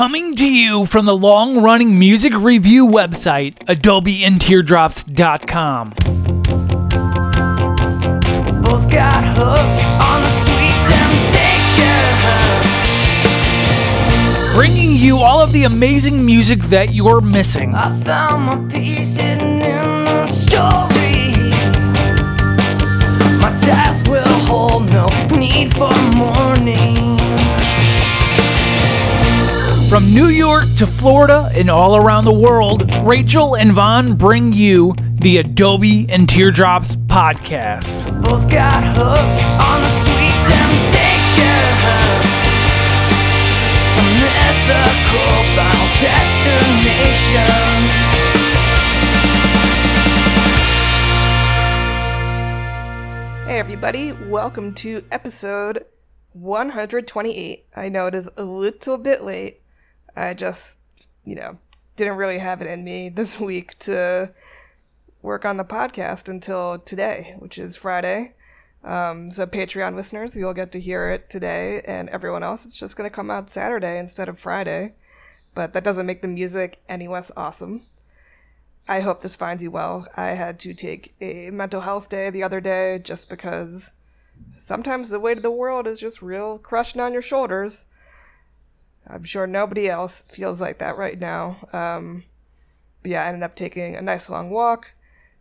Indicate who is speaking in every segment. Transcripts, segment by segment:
Speaker 1: Coming to you from the long running music review website, AdobeAndTeardrops.com.
Speaker 2: Both got hooked on the sweet temptation.
Speaker 1: Bringing you all of the amazing music that you're missing.
Speaker 2: I found my peace hidden in the story. My death will hold no need for mourning.
Speaker 1: From New York to Florida and all around the world, Rachel and Vaughn bring you the Adobe and Teardrops podcast.
Speaker 2: Both got hooked on the sweet temptation. Some mythical final destination.
Speaker 3: Hey, everybody, welcome to episode 128. I know it is a little bit late. I just, you know, didn't really have it in me this week to work on the podcast until today, which is Friday. Um, so, Patreon listeners, you'll get to hear it today, and everyone else, it's just going to come out Saturday instead of Friday. But that doesn't make the music any less awesome. I hope this finds you well. I had to take a mental health day the other day just because sometimes the weight of the world is just real crushing on your shoulders. I'm sure nobody else feels like that right now. Um, yeah, I ended up taking a nice long walk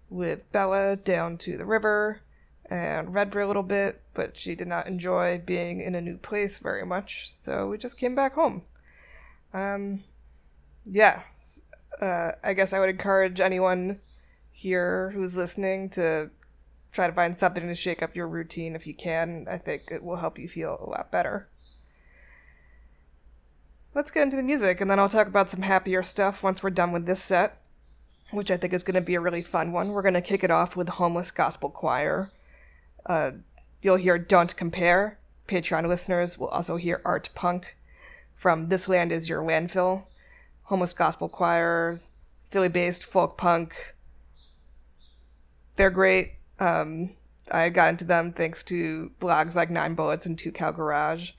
Speaker 3: with Bella down to the river and read for a little bit, but she did not enjoy being in a new place very much, so we just came back home. Um, yeah, uh, I guess I would encourage anyone here who's listening to try to find something to shake up your routine if you can. I think it will help you feel a lot better. Let's get into the music, and then I'll talk about some happier stuff once we're done with this set, which I think is going to be a really fun one. We're going to kick it off with Homeless Gospel Choir. Uh, you'll hear Don't Compare. Patreon listeners will also hear Art Punk from This Land Is Your Landfill. Homeless Gospel Choir, Philly based folk punk. They're great. Um, I got into them thanks to blogs like Nine Bullets and Two Cow Garage.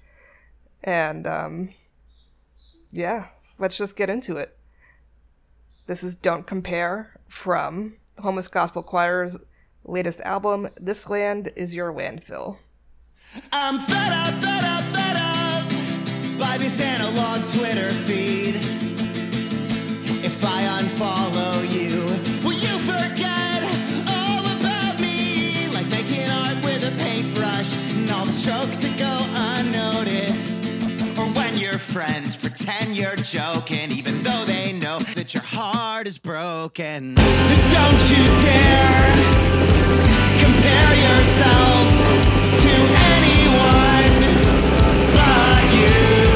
Speaker 3: And um, yeah, let's just get into it. This is Don't Compare from Homeless Gospel Choir's latest album, This Land Is Your Landfill.
Speaker 4: I'm fed up, fed up, fed up by this analog Twitter feed. Pretend you're joking, even though they know that your heart is broken. Don't you dare compare yourself to anyone but you.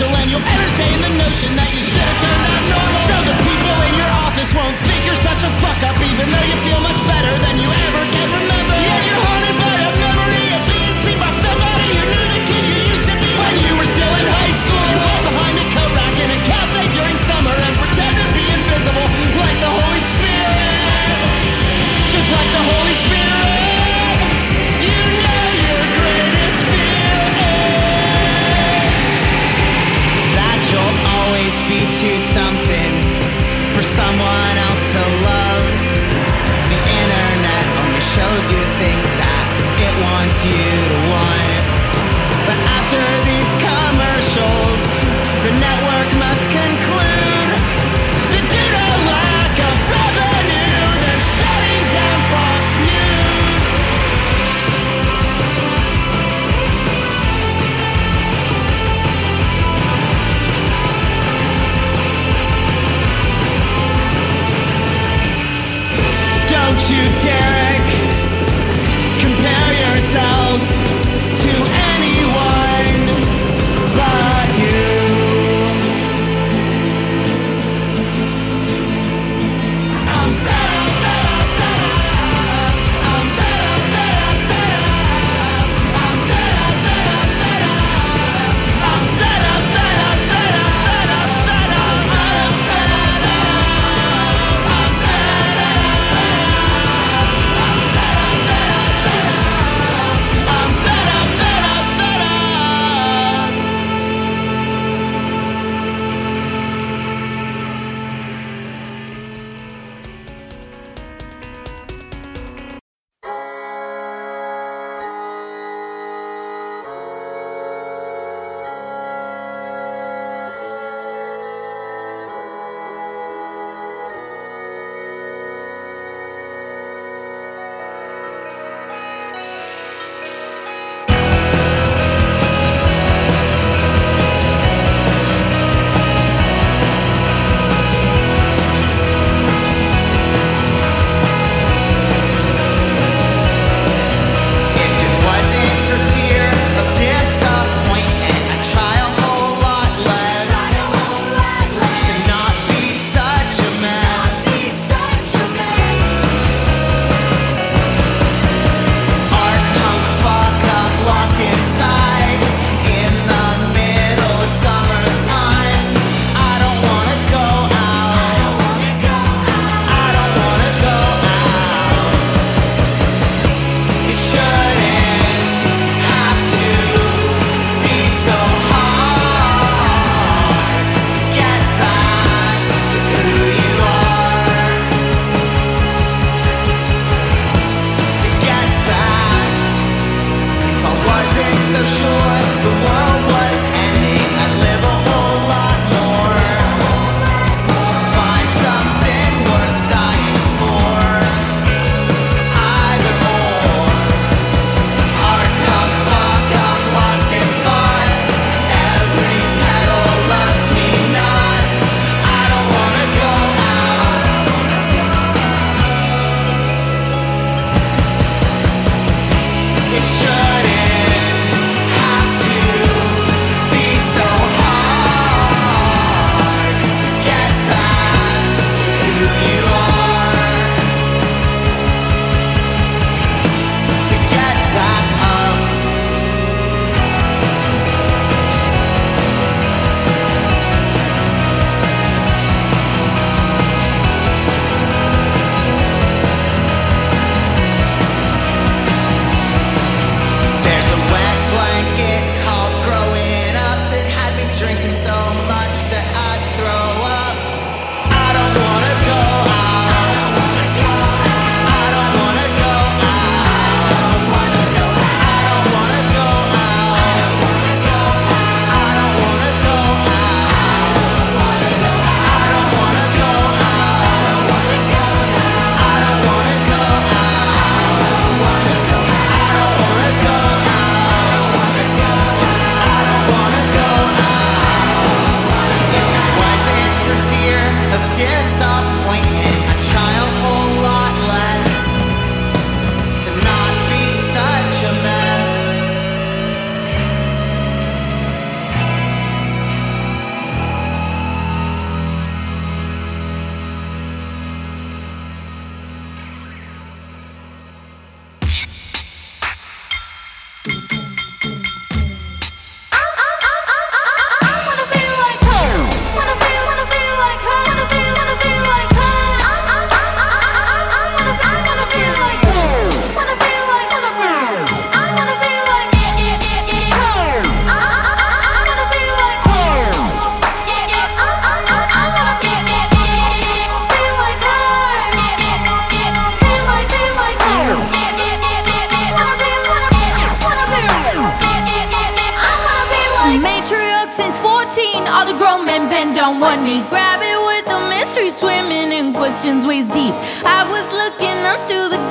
Speaker 4: Special And you'll entertain the notion that you should have turned out normal. So the people in your office won't think you're such a fuck up Even though you feel much better than you ever can remember. Yeah, wants you to
Speaker 5: want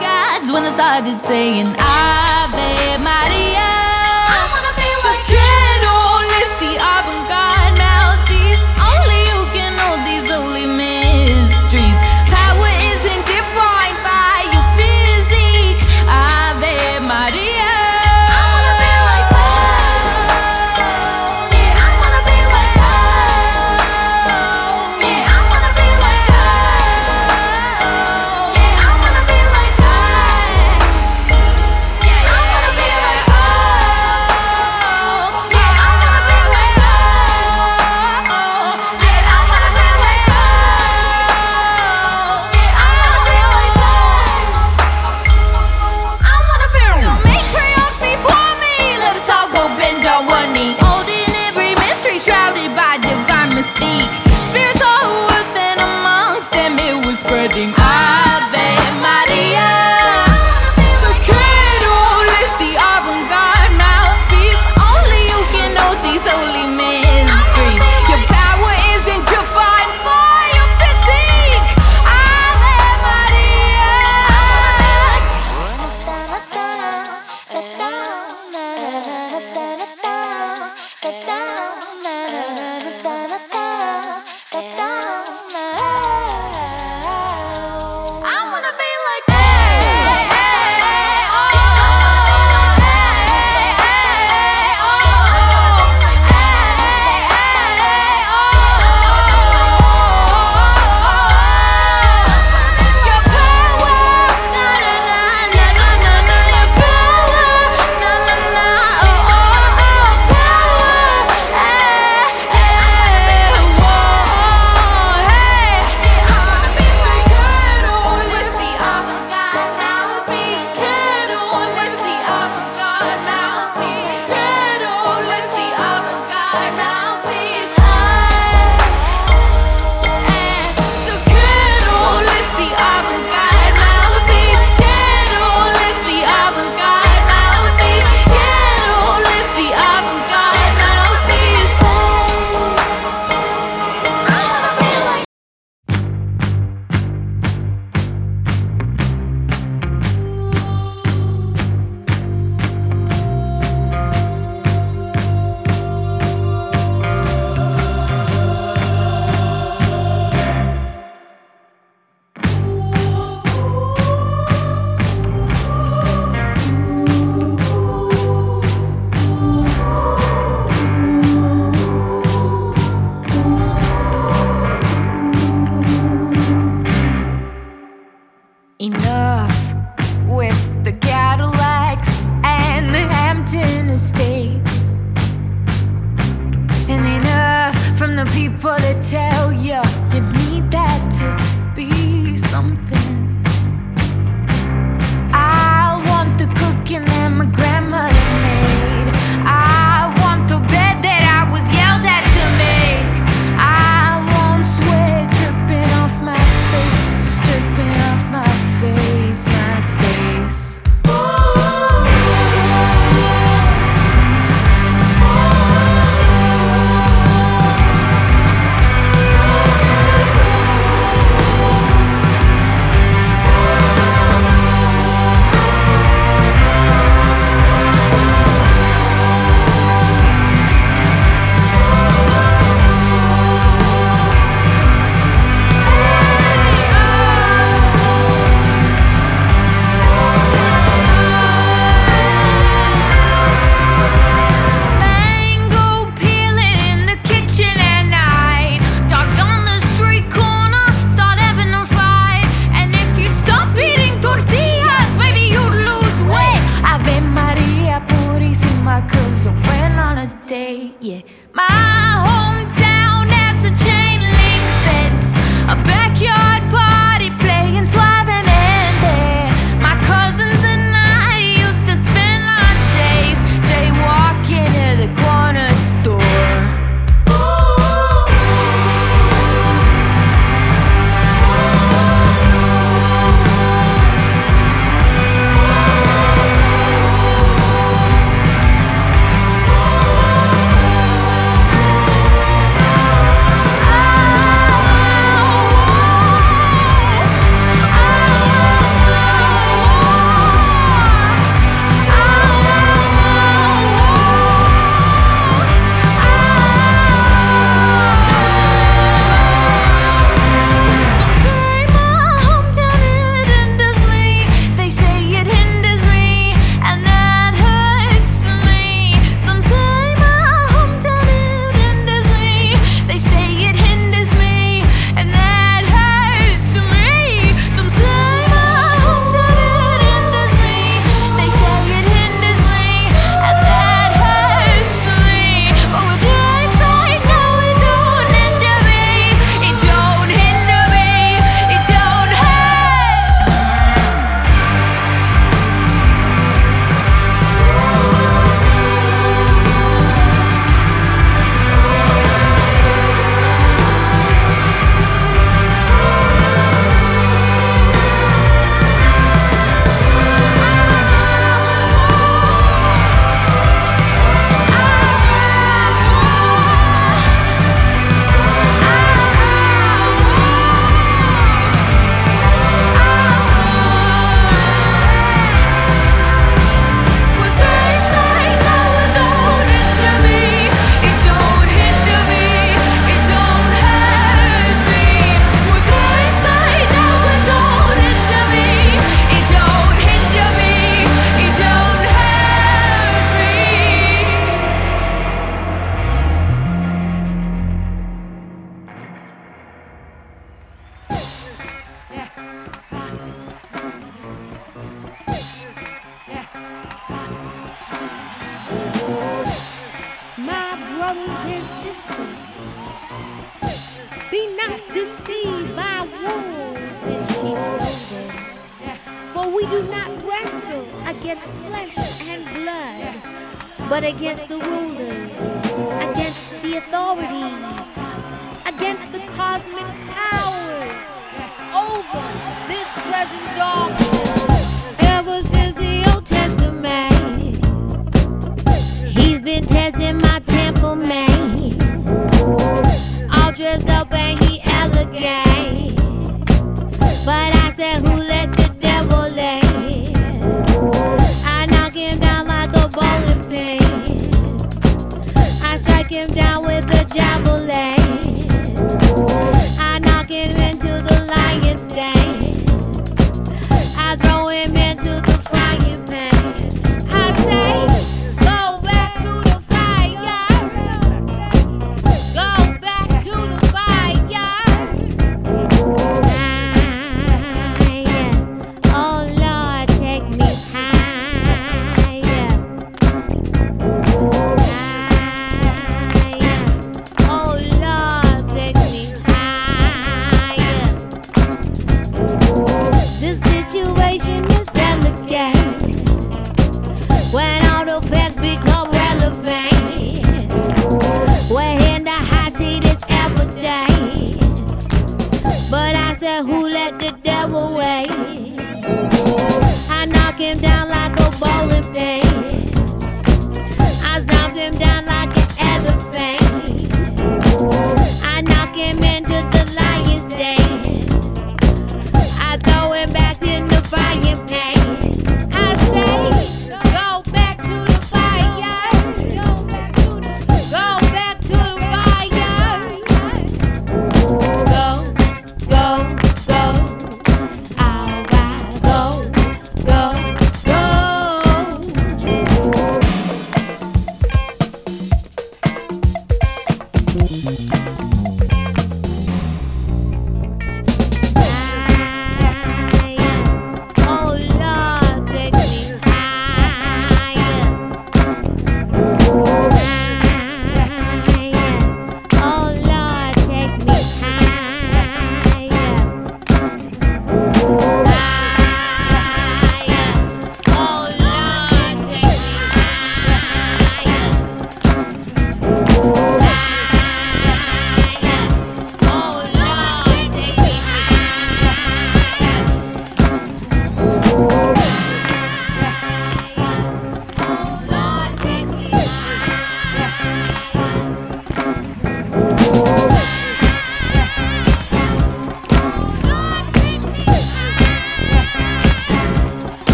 Speaker 5: gods when I started saying Ave Maria.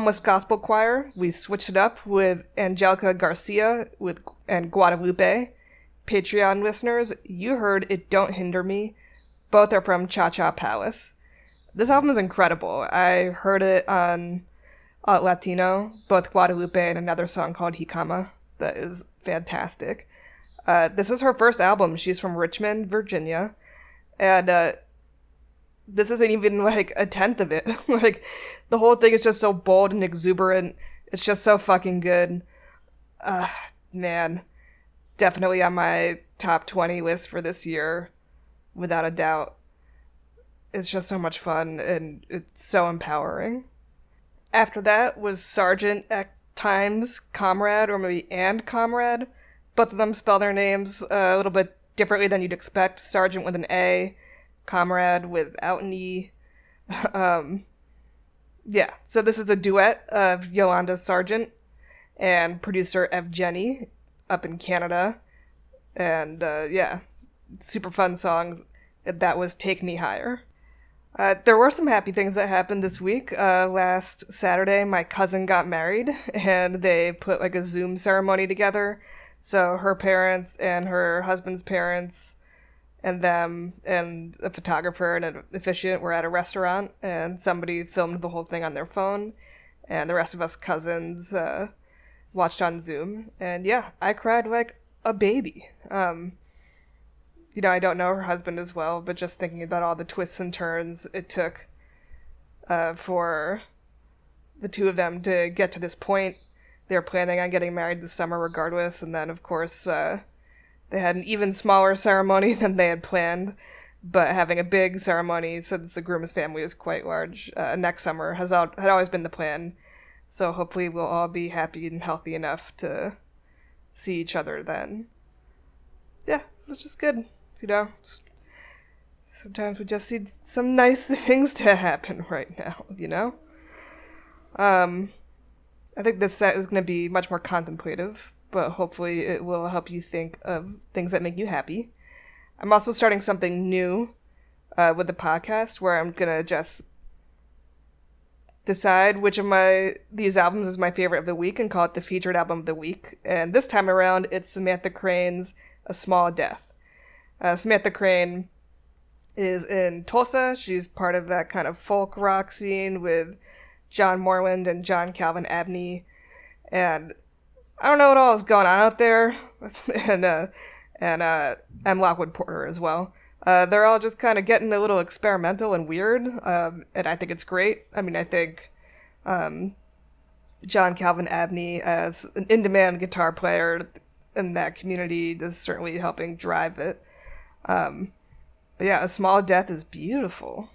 Speaker 3: Homeless Gospel Choir, we switched it up with Angelica Garcia with and Guadalupe. Patreon listeners, you heard It Don't Hinder Me. Both are from Cha Cha Palace. This album is incredible. I heard it on uh, Latino, both Guadalupe and another song called Jícama. That is fantastic. Uh, this is her first album. She's from Richmond, Virginia. And uh, this isn't even like a tenth of it. like the whole thing is just so bold and exuberant. It's just so fucking good. Man. Definitely on my top 20 list for this year without a doubt. It's just so much fun and it's so empowering. After that was Sargeant at times Comrade or maybe and Comrade. Both of them spell their names uh, a little bit differently than you'd expect. Sargeant with an A, Comrade without an E. um, yeah, so this is a duet of Yolanda Sargeant and producer Evgeny up in Canada. And uh, yeah, super fun song. That was Take Me Higher. Uh, there were some happy things that happened this week. Uh, last Saturday, my cousin got married, and they put like a Zoom ceremony together. So her parents and her husband's parents and them and a photographer and an officiant were at a restaurant, and somebody filmed the whole thing on their phone, and the rest of us cousins uh, watched on Zoom. And yeah, I cried like a baby. Um, you know, I don't know her husband as well, but just thinking about all the twists and turns it took uh, for the two of them to get to this point. They were planning on getting married this summer regardless, and then, of course, uh, they had an even smaller ceremony than they had planned, but having a big ceremony since the groom's family is quite large uh, next summer has al- had always been the plan. So hopefully we'll all be happy and healthy enough to see each other then. Yeah, it's just good, you know. Just- sometimes we just need some nice things to happen right now, you know. Um, I think this set is going to be much more contemplative, but hopefully it will help you think of things that make you happy. I'm also starting something new uh, with the podcast where I'm to just decide which of my these albums is my favorite of the week and call it the featured album of the week. And this time around, it's Samantha Crane's "A Small Death." Uh, Samantha Crane is in Tulsa. She's part of that kind of folk rock scene with John Moreland and John Calvin Abney, and I don't know what all is going on out there, and uh, and uh. Lockwood Porter as well. Uh, they're all just kind of getting a little experimental and weird, um, and I think it's great. I mean, I think um, John Calvin Abney as an in-demand guitar player in that community is certainly helping drive it. Um, but yeah, a small death is beautiful.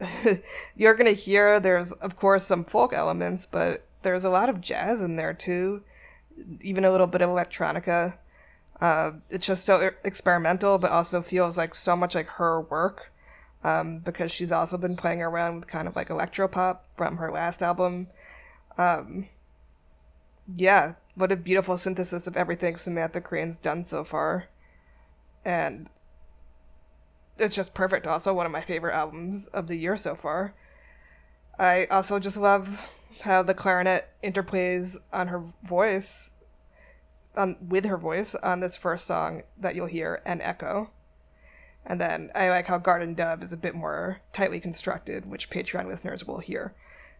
Speaker 3: You're gonna hear there's of course some folk elements, but there's a lot of jazz in there too, even a little bit of electronica. Uh, it's just so experimental, but also feels like so much like her work um, because she's also been playing around with kind of like electropop from her last album. Um, yeah, what a beautiful synthesis of everything Samantha Crane's done so far. And it's just perfect. Also, one of my favorite albums of the year so far. I also just love how the clarinet interplays on her voice, on with her voice on this first song that you'll hear, and echo. And then I like how Garden Dove is a bit more tightly constructed, which Patreon listeners will hear.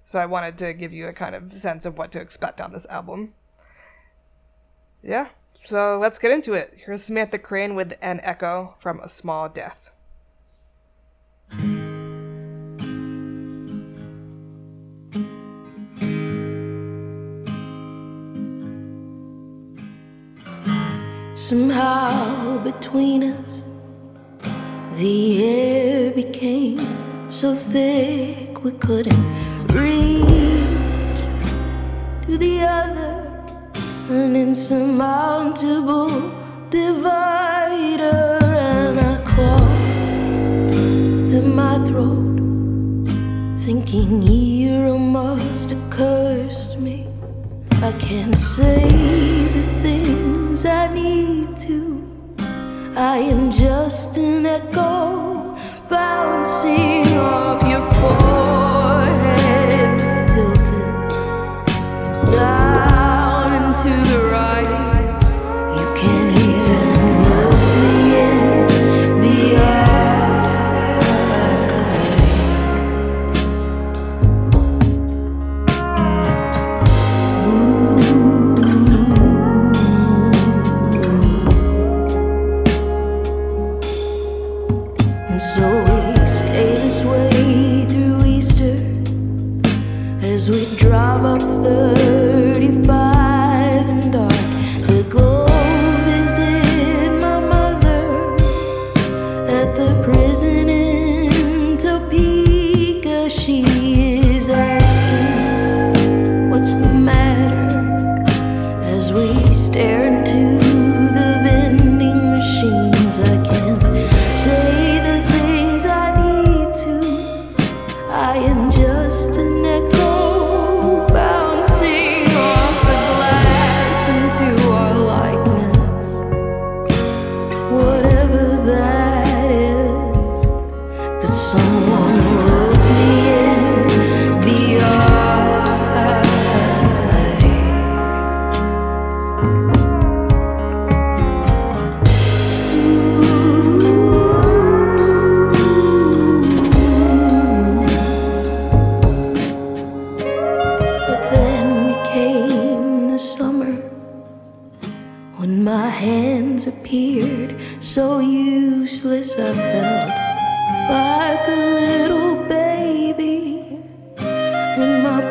Speaker 3: So I wanted to give you a kind of sense of what to expect on this album. Yeah, so let's get into it. Here's Samantha Crane with An Echo from A Small Death.
Speaker 6: Somehow between us, the air became so thick we couldn't reach to the other, an insurmountable divider, and I clawed at my throat, thinking Hero must have cursed me. I can't say an echo bouncing off your forehead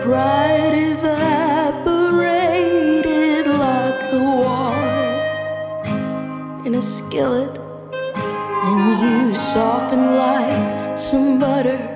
Speaker 6: pride evaporated like the water in a skillet. And you softened like some butter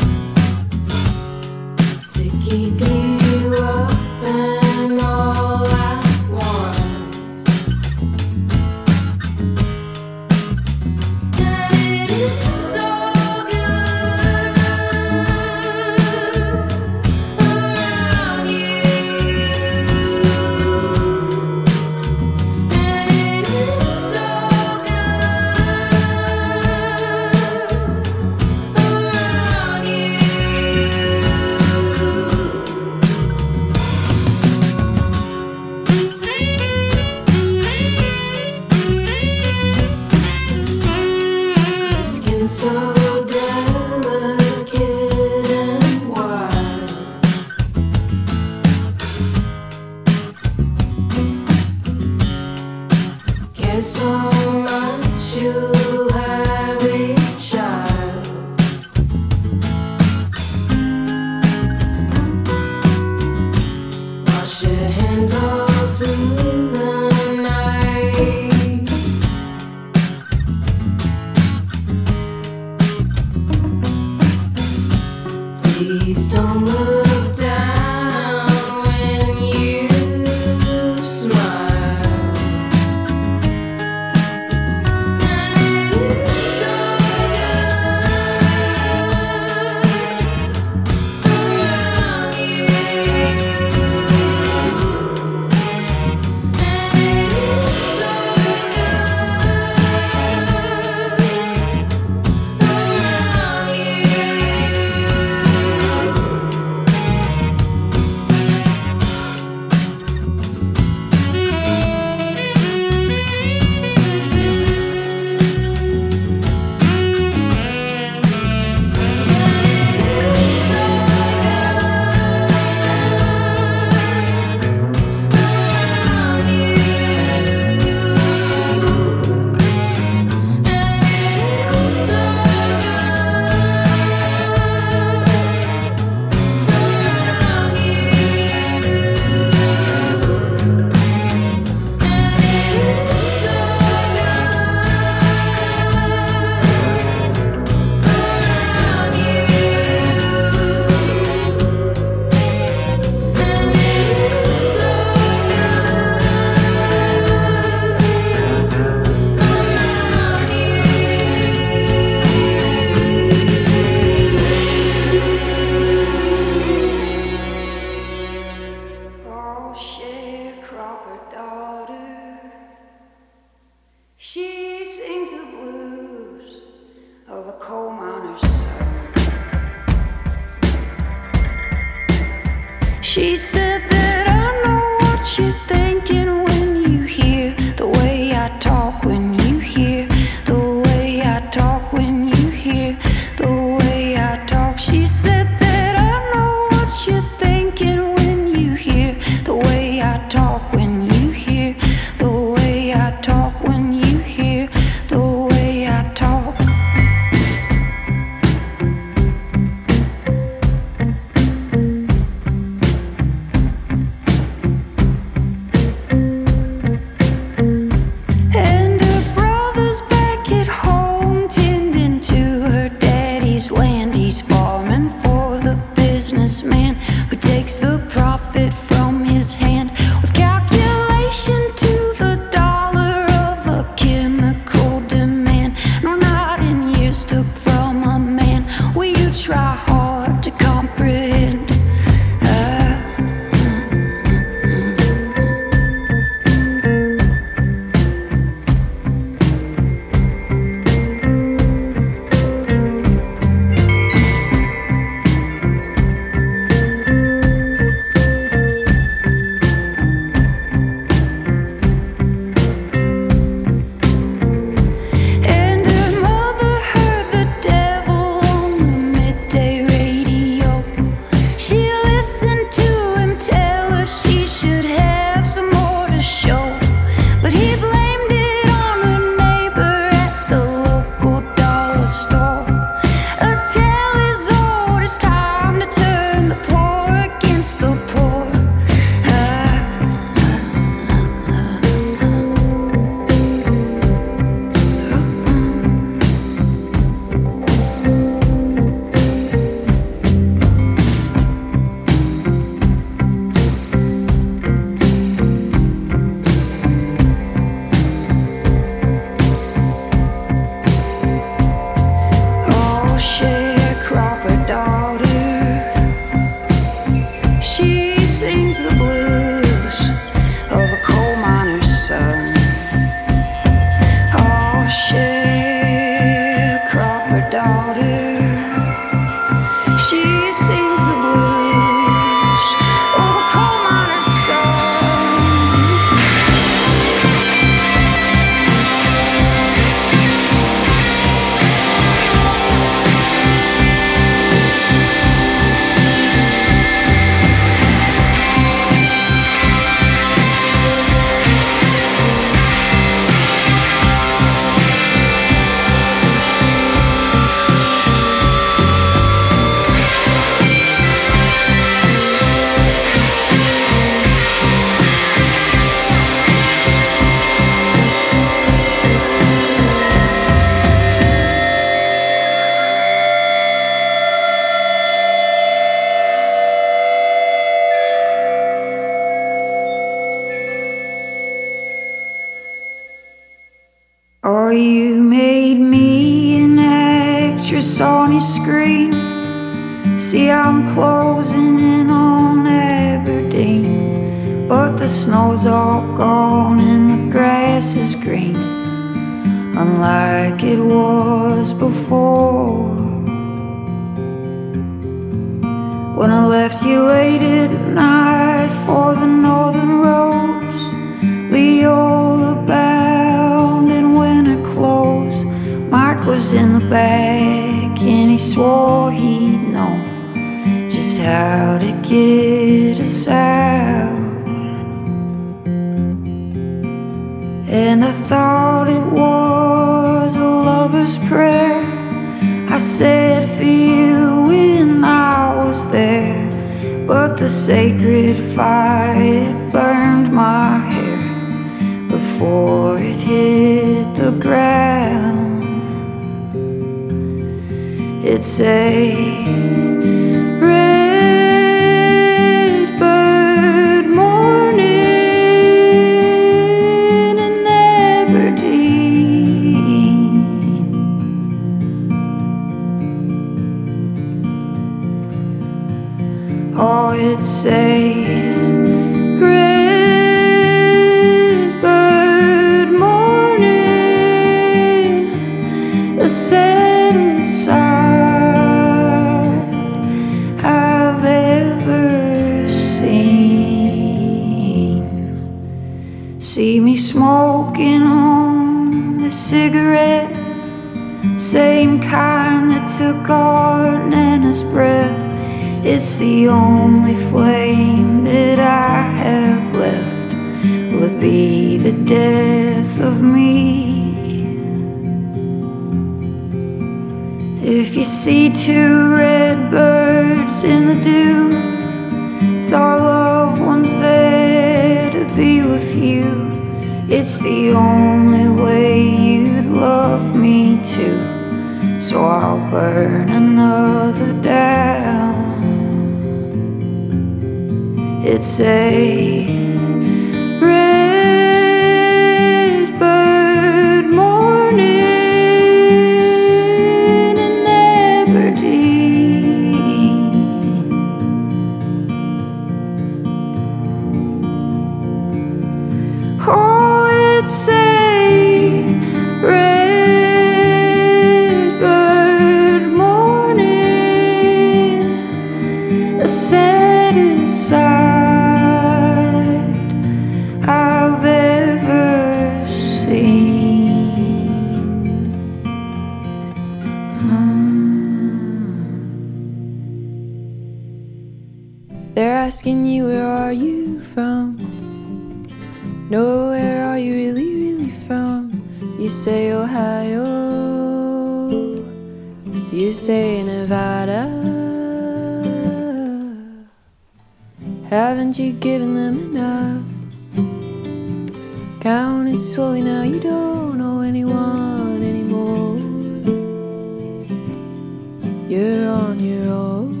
Speaker 6: you're on your
Speaker 7: own.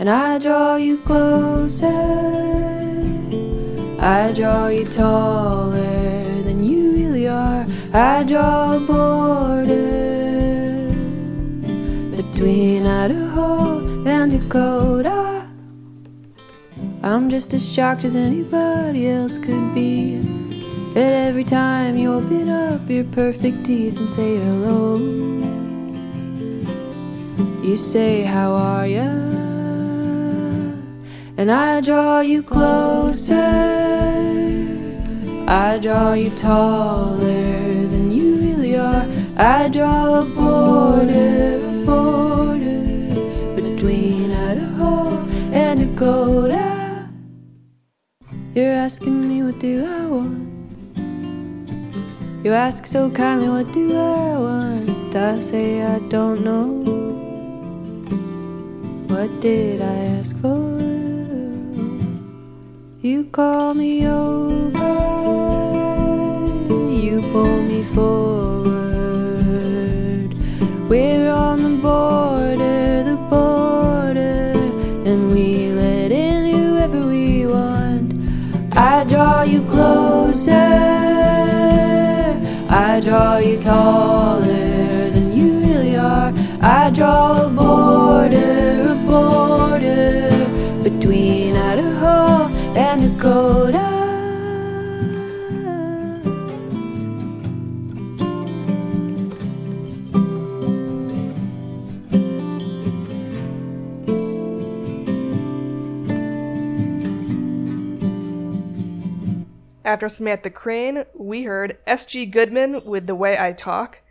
Speaker 7: And I draw you closer, I draw you taller than you really are. I draw a border between Idaho and Dakota. I'm just as shocked as anybody else could be. That every time you open up your perfect teeth and say hello. You say, How are you? And I draw you closer. I draw you taller than you really are. I draw a border, a border between Idaho and Dakota. You're asking me, What do I want? You ask so kindly, What do I want? I say, I don't know. What did I ask for? You call me over, you pull me forward.
Speaker 3: After Samantha Crain, we heard S.G. Goodman with The Way I Talk.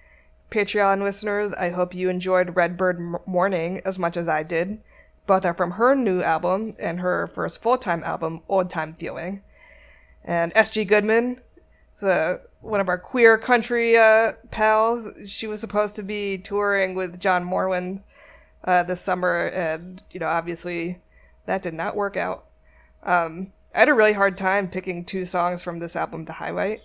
Speaker 3: Patreon listeners, I hope you enjoyed Redbird M- Morning as much as I did. Both are from her new album and her first full time album, Old Time Feeling. And S.G. Goodman, the, one of our queer country uh, pals, she was supposed to be touring with John Moreland uh, this summer, and, you know, obviously that did not work out. Um, I had a really hard time picking two songs from this album to highlight.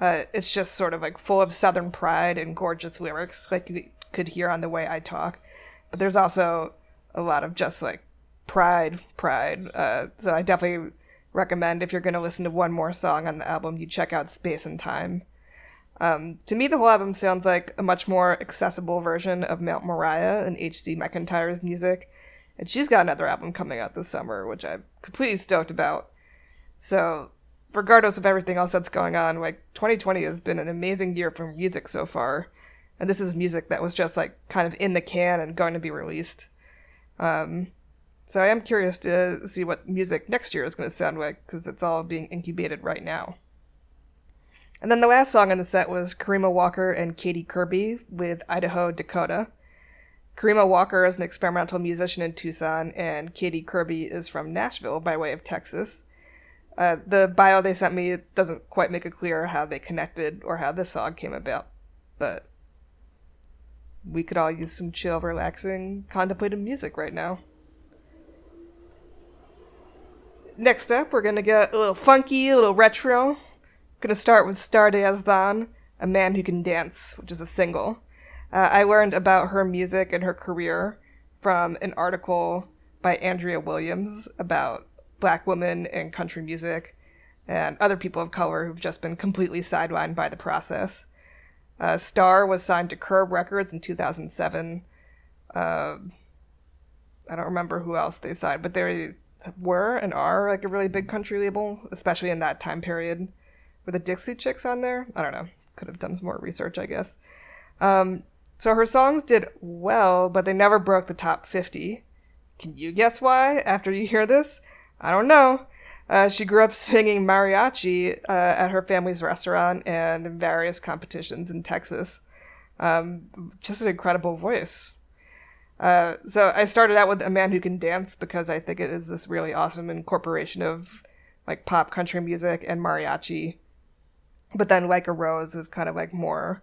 Speaker 3: Uh, it's just sort of like full of southern pride and gorgeous lyrics, like you could hear on the way I talk. But there's also a lot of just like pride, pride. Uh, so I definitely recommend if you're going to listen to one more song on the album, you check out Space and Time. Um, to me, the whole album sounds like a much more accessible version of Mount Moriah and H.C. McEntire's music. And she's got another album coming out this summer, which I'm completely stoked about. So, regardless of everything else that's going on, like 2020 has been an amazing year for music so far. And this is music that was just like kind of in the can and going to be released. Um, so I am curious to see what music next year is going to sound like because it's all being incubated right now. And then the last song on the set was Karima Walker and Katie Kirby with Idaho, Dakota. Karima Walker is an experimental musician in Tucson, and Katie Kirby is from Nashville by way of Texas. Uh, the bio they sent me doesn't quite make it clear how they connected or how this song came about, but we could all use some chill, relaxing, contemplative music right now. Next up, we're gonna get a little funky, a little retro. Gonna start with Star Than, A Man Who Can Dance, which is a single. Uh, I learned about her music and her career from an article by Andrea Williams about black women in country music and other people of color who've just been completely sidelined by the process. Uh, Star was signed to Curb Records in 2007. Uh, I don't remember who else they signed, but they were and are like a really big country label, especially in that time period. Were the Dixie Chicks on there? I don't know. Could have done some more research, I guess. Um, so her songs did well, but they never broke the top 50. Can you guess why after you hear this? I don't know. Uh, she grew up singing mariachi uh, at her family's restaurant and in various competitions in Texas. Um, just an incredible voice. Uh, so I started out with A Man Who Can Dance because I think it is this really awesome incorporation of like pop country music and mariachi. But then Like a Rose is kind of like more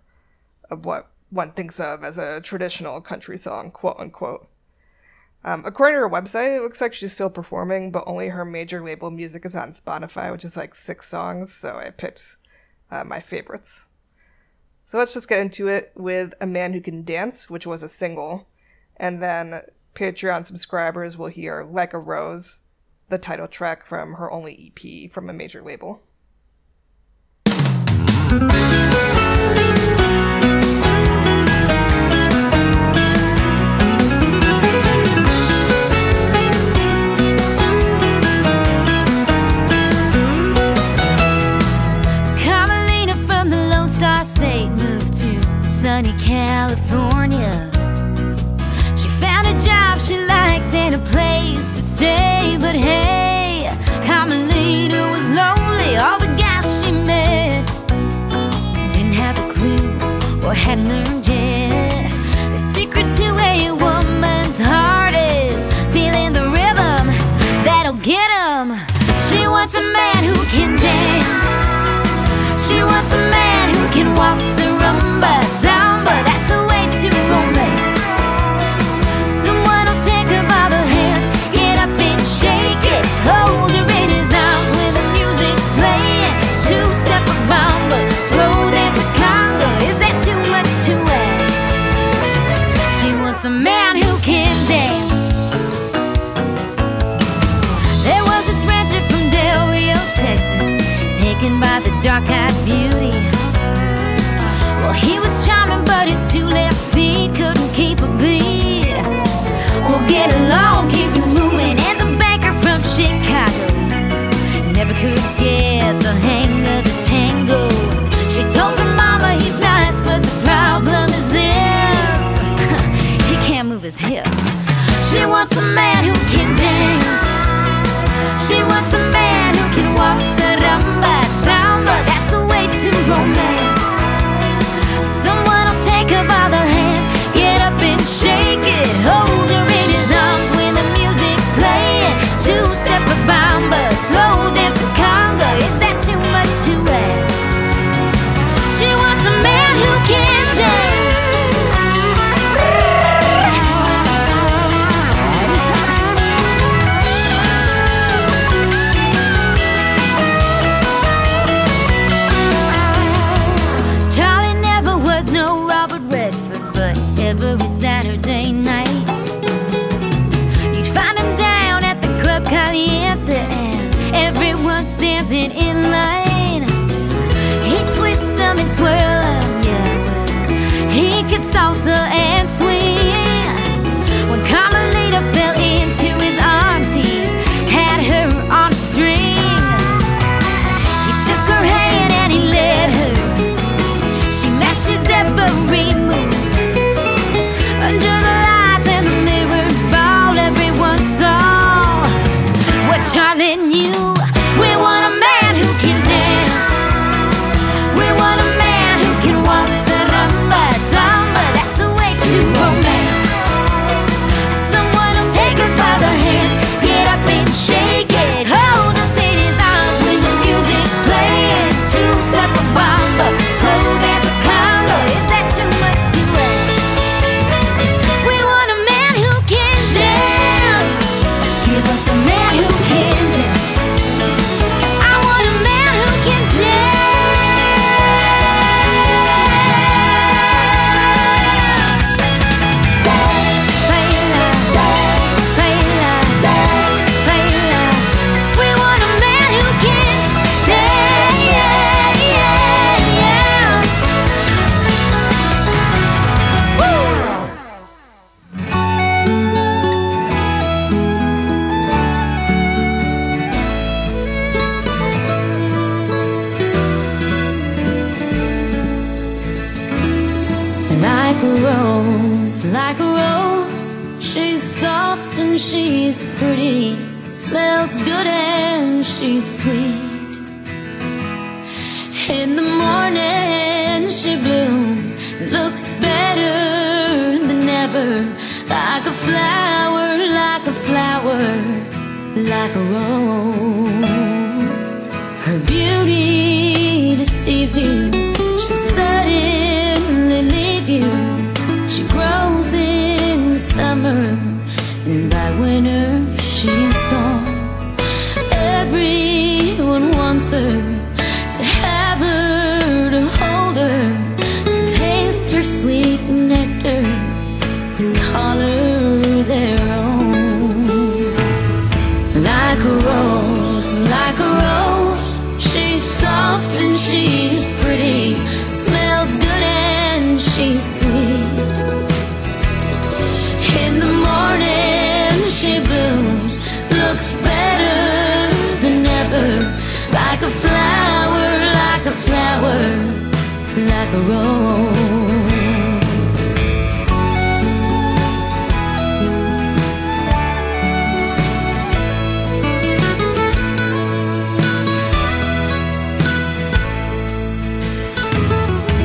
Speaker 3: of what one thinks of as a traditional country song, quote unquote. Um, according to her website, it looks like she's still performing, but only her major label music is on Spotify, which is like six songs. So I picked uh, my favorites. So let's just get into it with A Man Who Can Dance, which was a single. And then Patreon subscribers will hear Like a Rose, the title track from her only EP from a major label.
Speaker 5: taken by the dark-eyed beauty. Well, he was charming, but his two left feet couldn't keep a beat. Well, get along, keep it moving, and the banker from Chicago never could get the hang of the tango. She told her mama he's nice, but the problem is this: he can't move his hips. She wants a man who you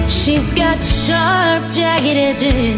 Speaker 5: She's got sharp jagged edges.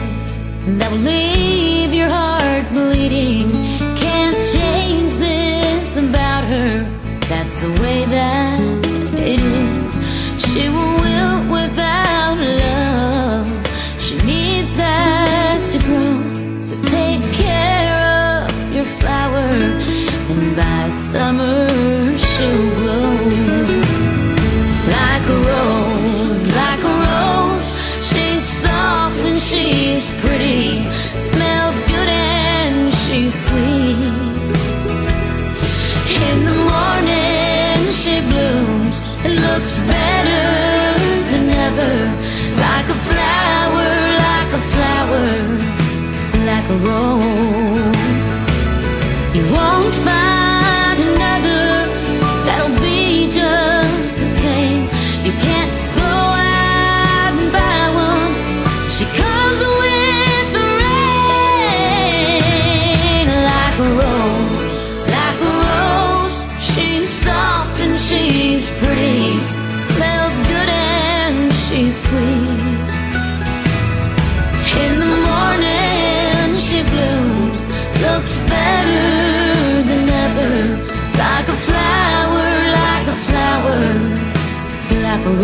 Speaker 5: Like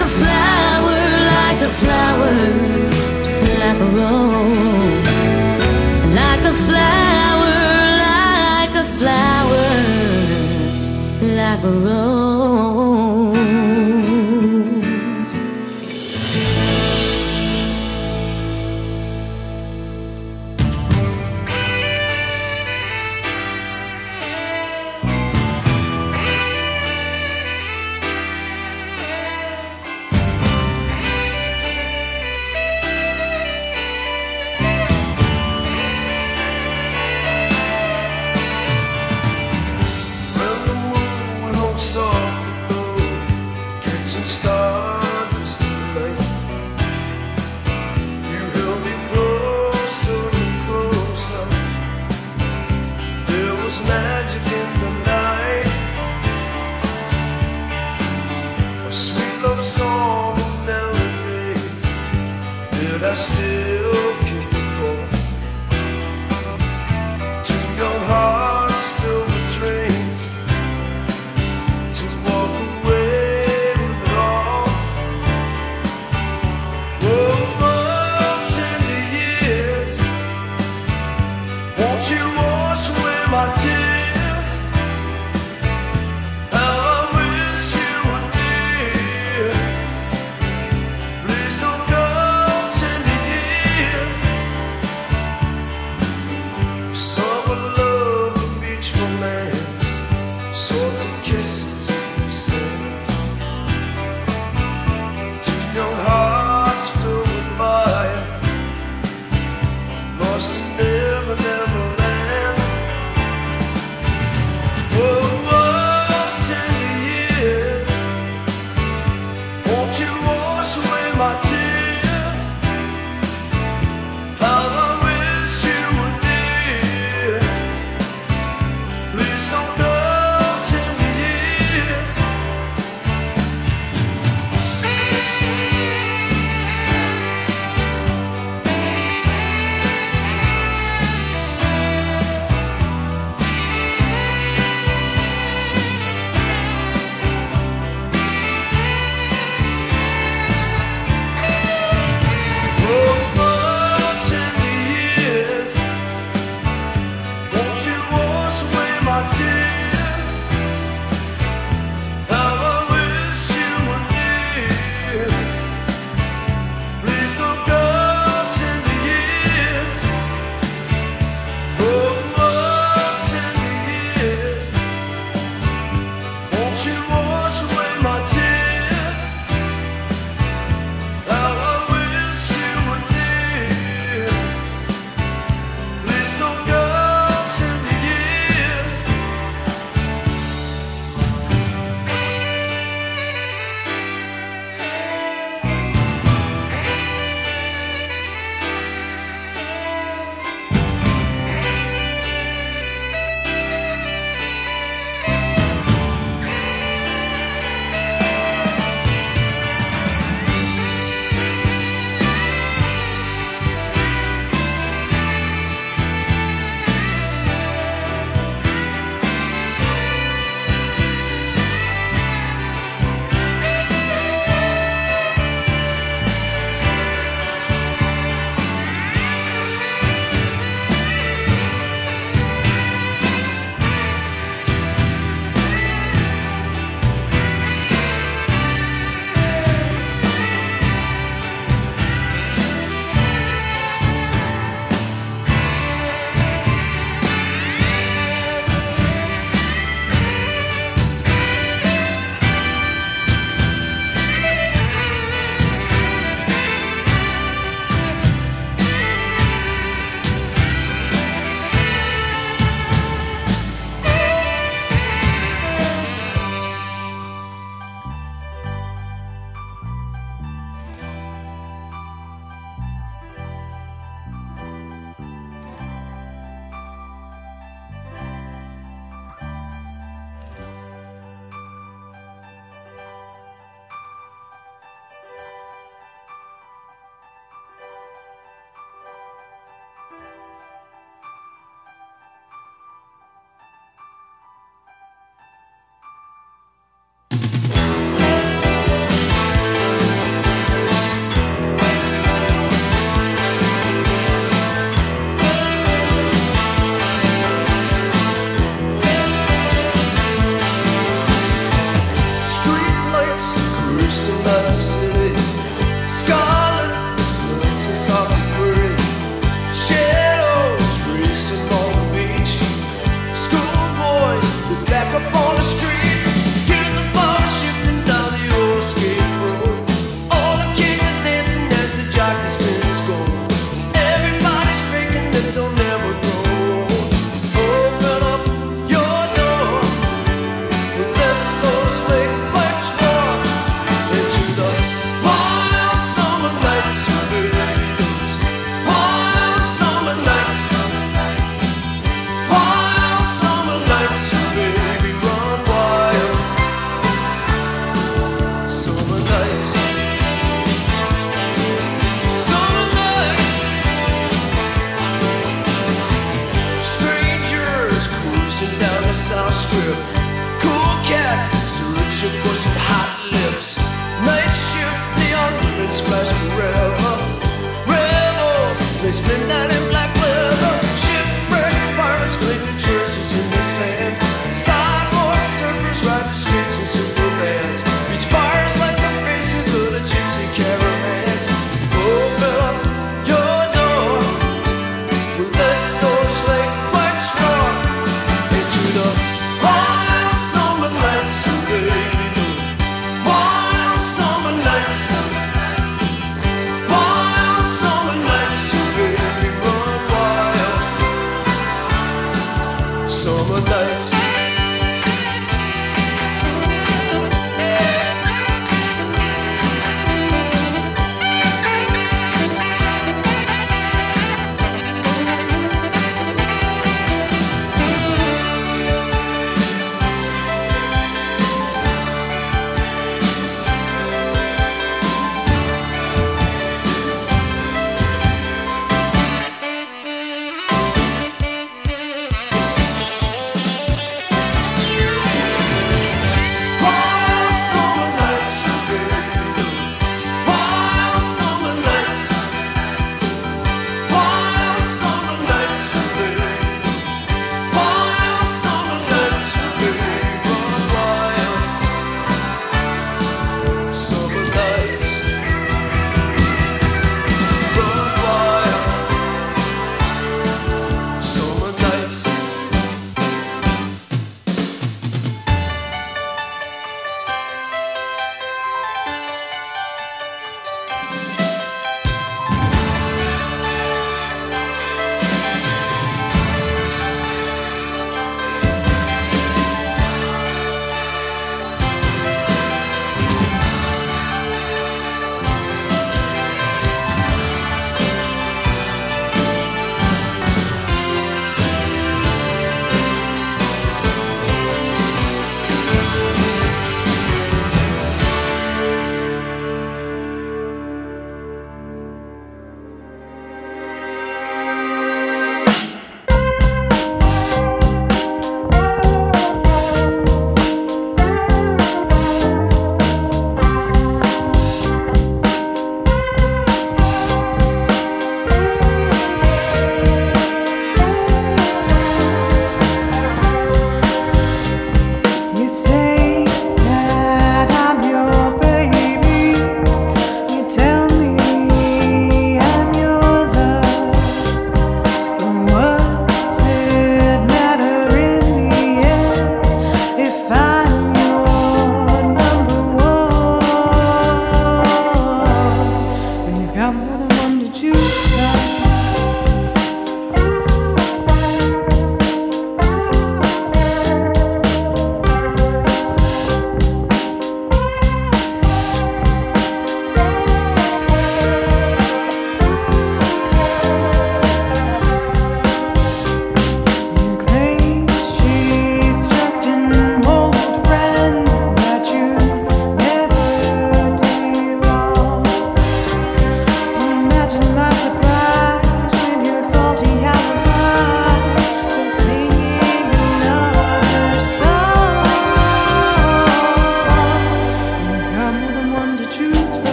Speaker 5: a
Speaker 8: flower, like a flower Like a rose. Like a flower, like a flower Like a rose.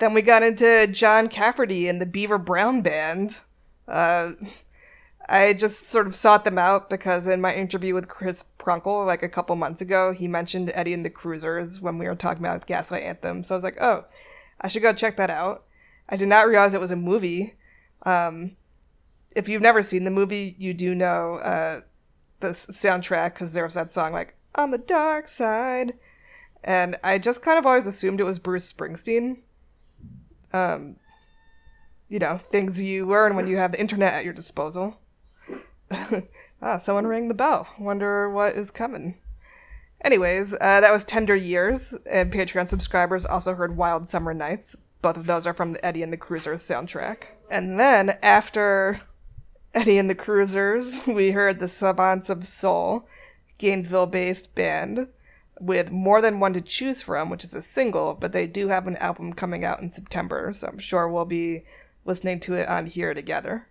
Speaker 3: Then we got into John Cafferty and the Beaver Brown Band. Uh, I just sort of sought them out because in my interview with Chris Prunkle, like a couple months ago, he mentioned Eddie and the Cruisers when we were talking about Gaslight Anthem. So I was like, oh, I should go check that out. I did not realize it was a movie. Um, if you've never seen the movie, you do know uh, the soundtrack because there was that song like "On the Dark Side," and I just kind of always assumed it was Bruce Springsteen. Um, you know, things you learn when you have the internet at your disposal. ah, someone rang the bell. Wonder what is coming. Anyways, uh, that was Tender Years, and Patreon subscribers also heard Wild Summer Nights. Both of those are from the Eddie and the Cruisers soundtrack. And then, after Eddie and the Cruisers, we heard the Savants of Soul, Gainesville based band, with More Than One to Choose From, which is a single, but they do have an album coming out in September, so I'm sure we'll be listening to it on here together.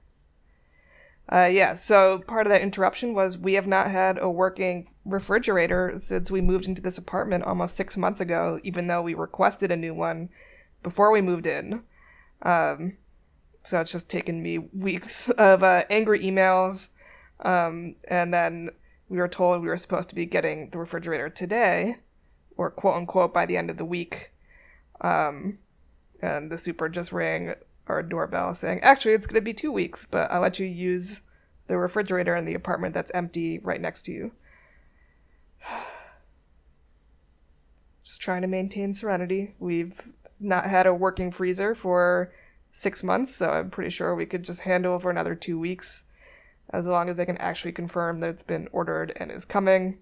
Speaker 3: Uh, yeah, so part of that interruption was we have not had a working refrigerator since we moved into this apartment almost six months ago, even though we requested a new one before we moved in. Um, so it's just taken me weeks of uh, angry emails. Um, and then we were told we were supposed to be getting the refrigerator today, or quote unquote by the end of the week. Um, and the super just rang our doorbell saying, actually, it's going to be two weeks, but I'll let you use the refrigerator in the apartment that's empty right next to you. Just trying to maintain serenity. We've not had a working freezer for six months, so I'm pretty sure we could just handle for another two weeks as long as they can actually confirm that it's been ordered and is coming.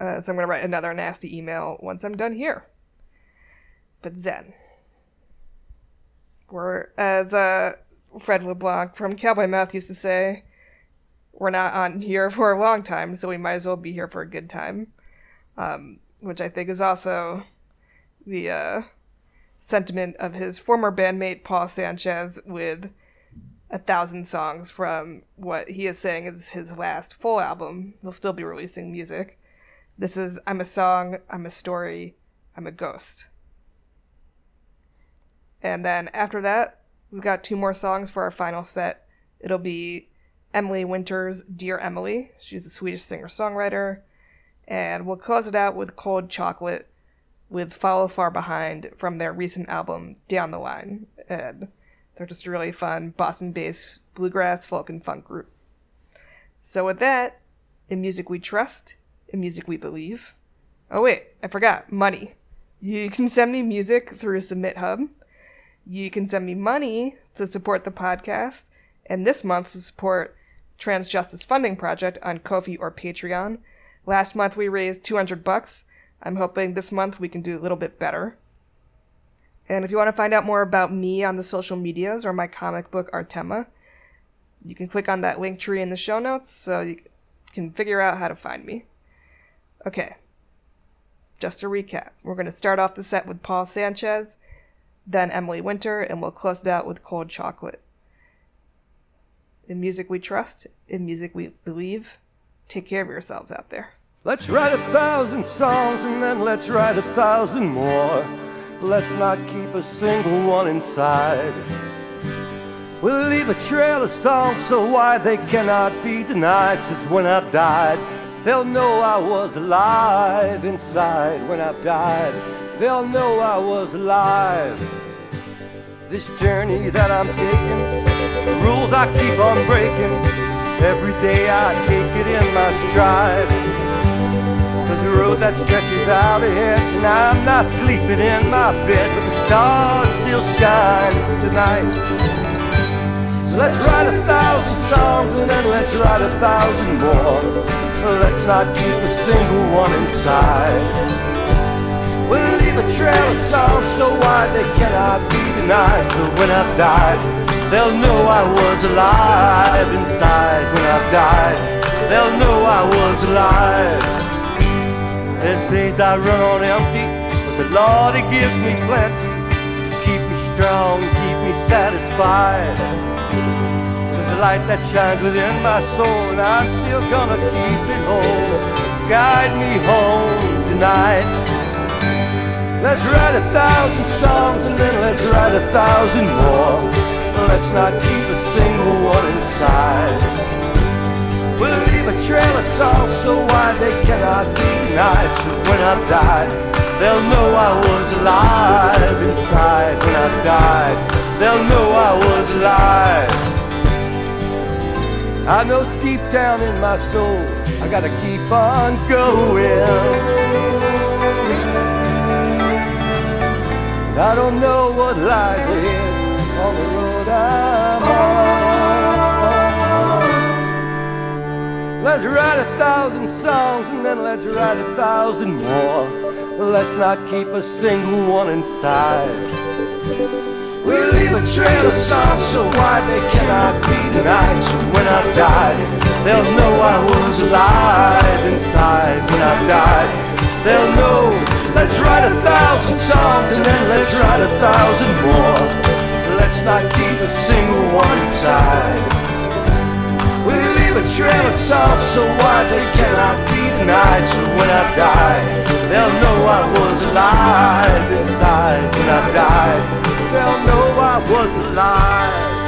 Speaker 3: Uh, so I'm going to write another nasty email once I'm done here. But Zen. We're, as uh, Fred LeBlanc from Cowboy Mouth used to say, we're not on here for a long time, so we might as well be here for a good time. Um, which I think is also the uh, sentiment of his former bandmate Paul Sanchez with a thousand songs from what he is saying is his last full album. He'll still be releasing music. This is I'm a song, I'm a story, I'm a ghost. And then after that, we've got two more songs for our final set. It'll be Emily Winter's Dear Emily. She's a Swedish singer songwriter. And we'll close it out with Cold Chocolate with Follow Far Behind from their recent album Down the Line. And they're just a really fun Boston based bluegrass, folk, and funk group. So, with that, in music we trust, in music we believe. Oh, wait, I forgot money. You can send me music through SubmitHub. You can send me money to support the podcast, and this month to support Trans Justice Funding Project on Ko-fi or Patreon. Last month we raised 200 bucks. I'm hoping this month we can do a little bit better. And if you want to find out more about me on the social medias or my comic book Artema, you can click on that Linktree in the show notes so you can figure out how to find me. Okay. Just to recap, we're going to start off the set with Paul Sanchez, then Emily Winter, and we'll close it out with Cold Chocolate. In music we trust, in music we believe. Take care of yourselves out there.
Speaker 9: Let's write a thousand songs and then let's write a thousand more. Let's not keep a single one inside. We'll leave a trail of songs so why they cannot be denied. Since when I've died, they'll know I was alive inside. When I've died, they'll know I was alive. This journey that I'm taking, the rules I keep on breaking. Every day I take it in my stride. There's a road that stretches out ahead, and I'm not sleeping in my bed, but the stars still shine tonight. So let's write a thousand songs, and then let's write a thousand more. Let's not keep a single one inside. We'll leave a trail of songs so wide they cannot be denied. So when I've died, they'll know I was alive inside. When I've died, they'll know I was alive. There's days I run on empty, but the Lord, He gives me plenty. Keep me strong, keep me satisfied. There's a light that shines within my soul, and I'm still gonna keep it whole. Guide me home tonight. Let's write a thousand songs and then let's write a thousand more. Let's not keep a single one inside. We'll leave a trail of songs so wide they cannot be denied. So when I die, they'll know I was alive inside. When I died, they'll know I was alive. I know deep down in my soul, I gotta keep on going. I don't know what lies ahead on the road I'm Let's write a thousand songs and then let's write a thousand more. Let's not keep a single one inside. We'll leave a trail of songs so wide they cannot be denied. So when I die, they'll know I was alive inside. When I die, they'll know. Let's write a thousand songs and then let's write a thousand more. Let's not keep a single one inside. Trail of songs so wide they cannot be denied. So when I die, they'll know I was alive inside. When I die, they'll know I was alive.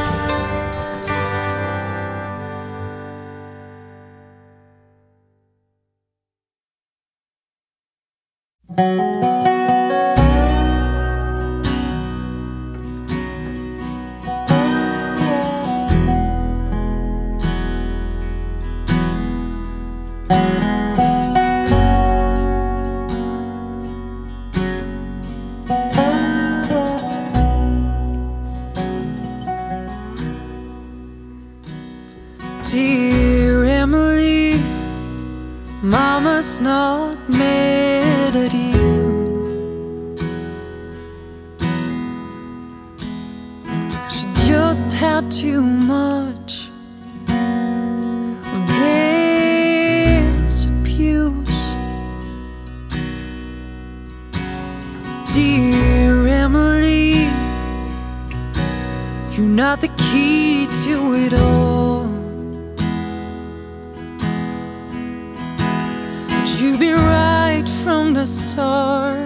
Speaker 10: Start.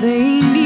Speaker 10: They need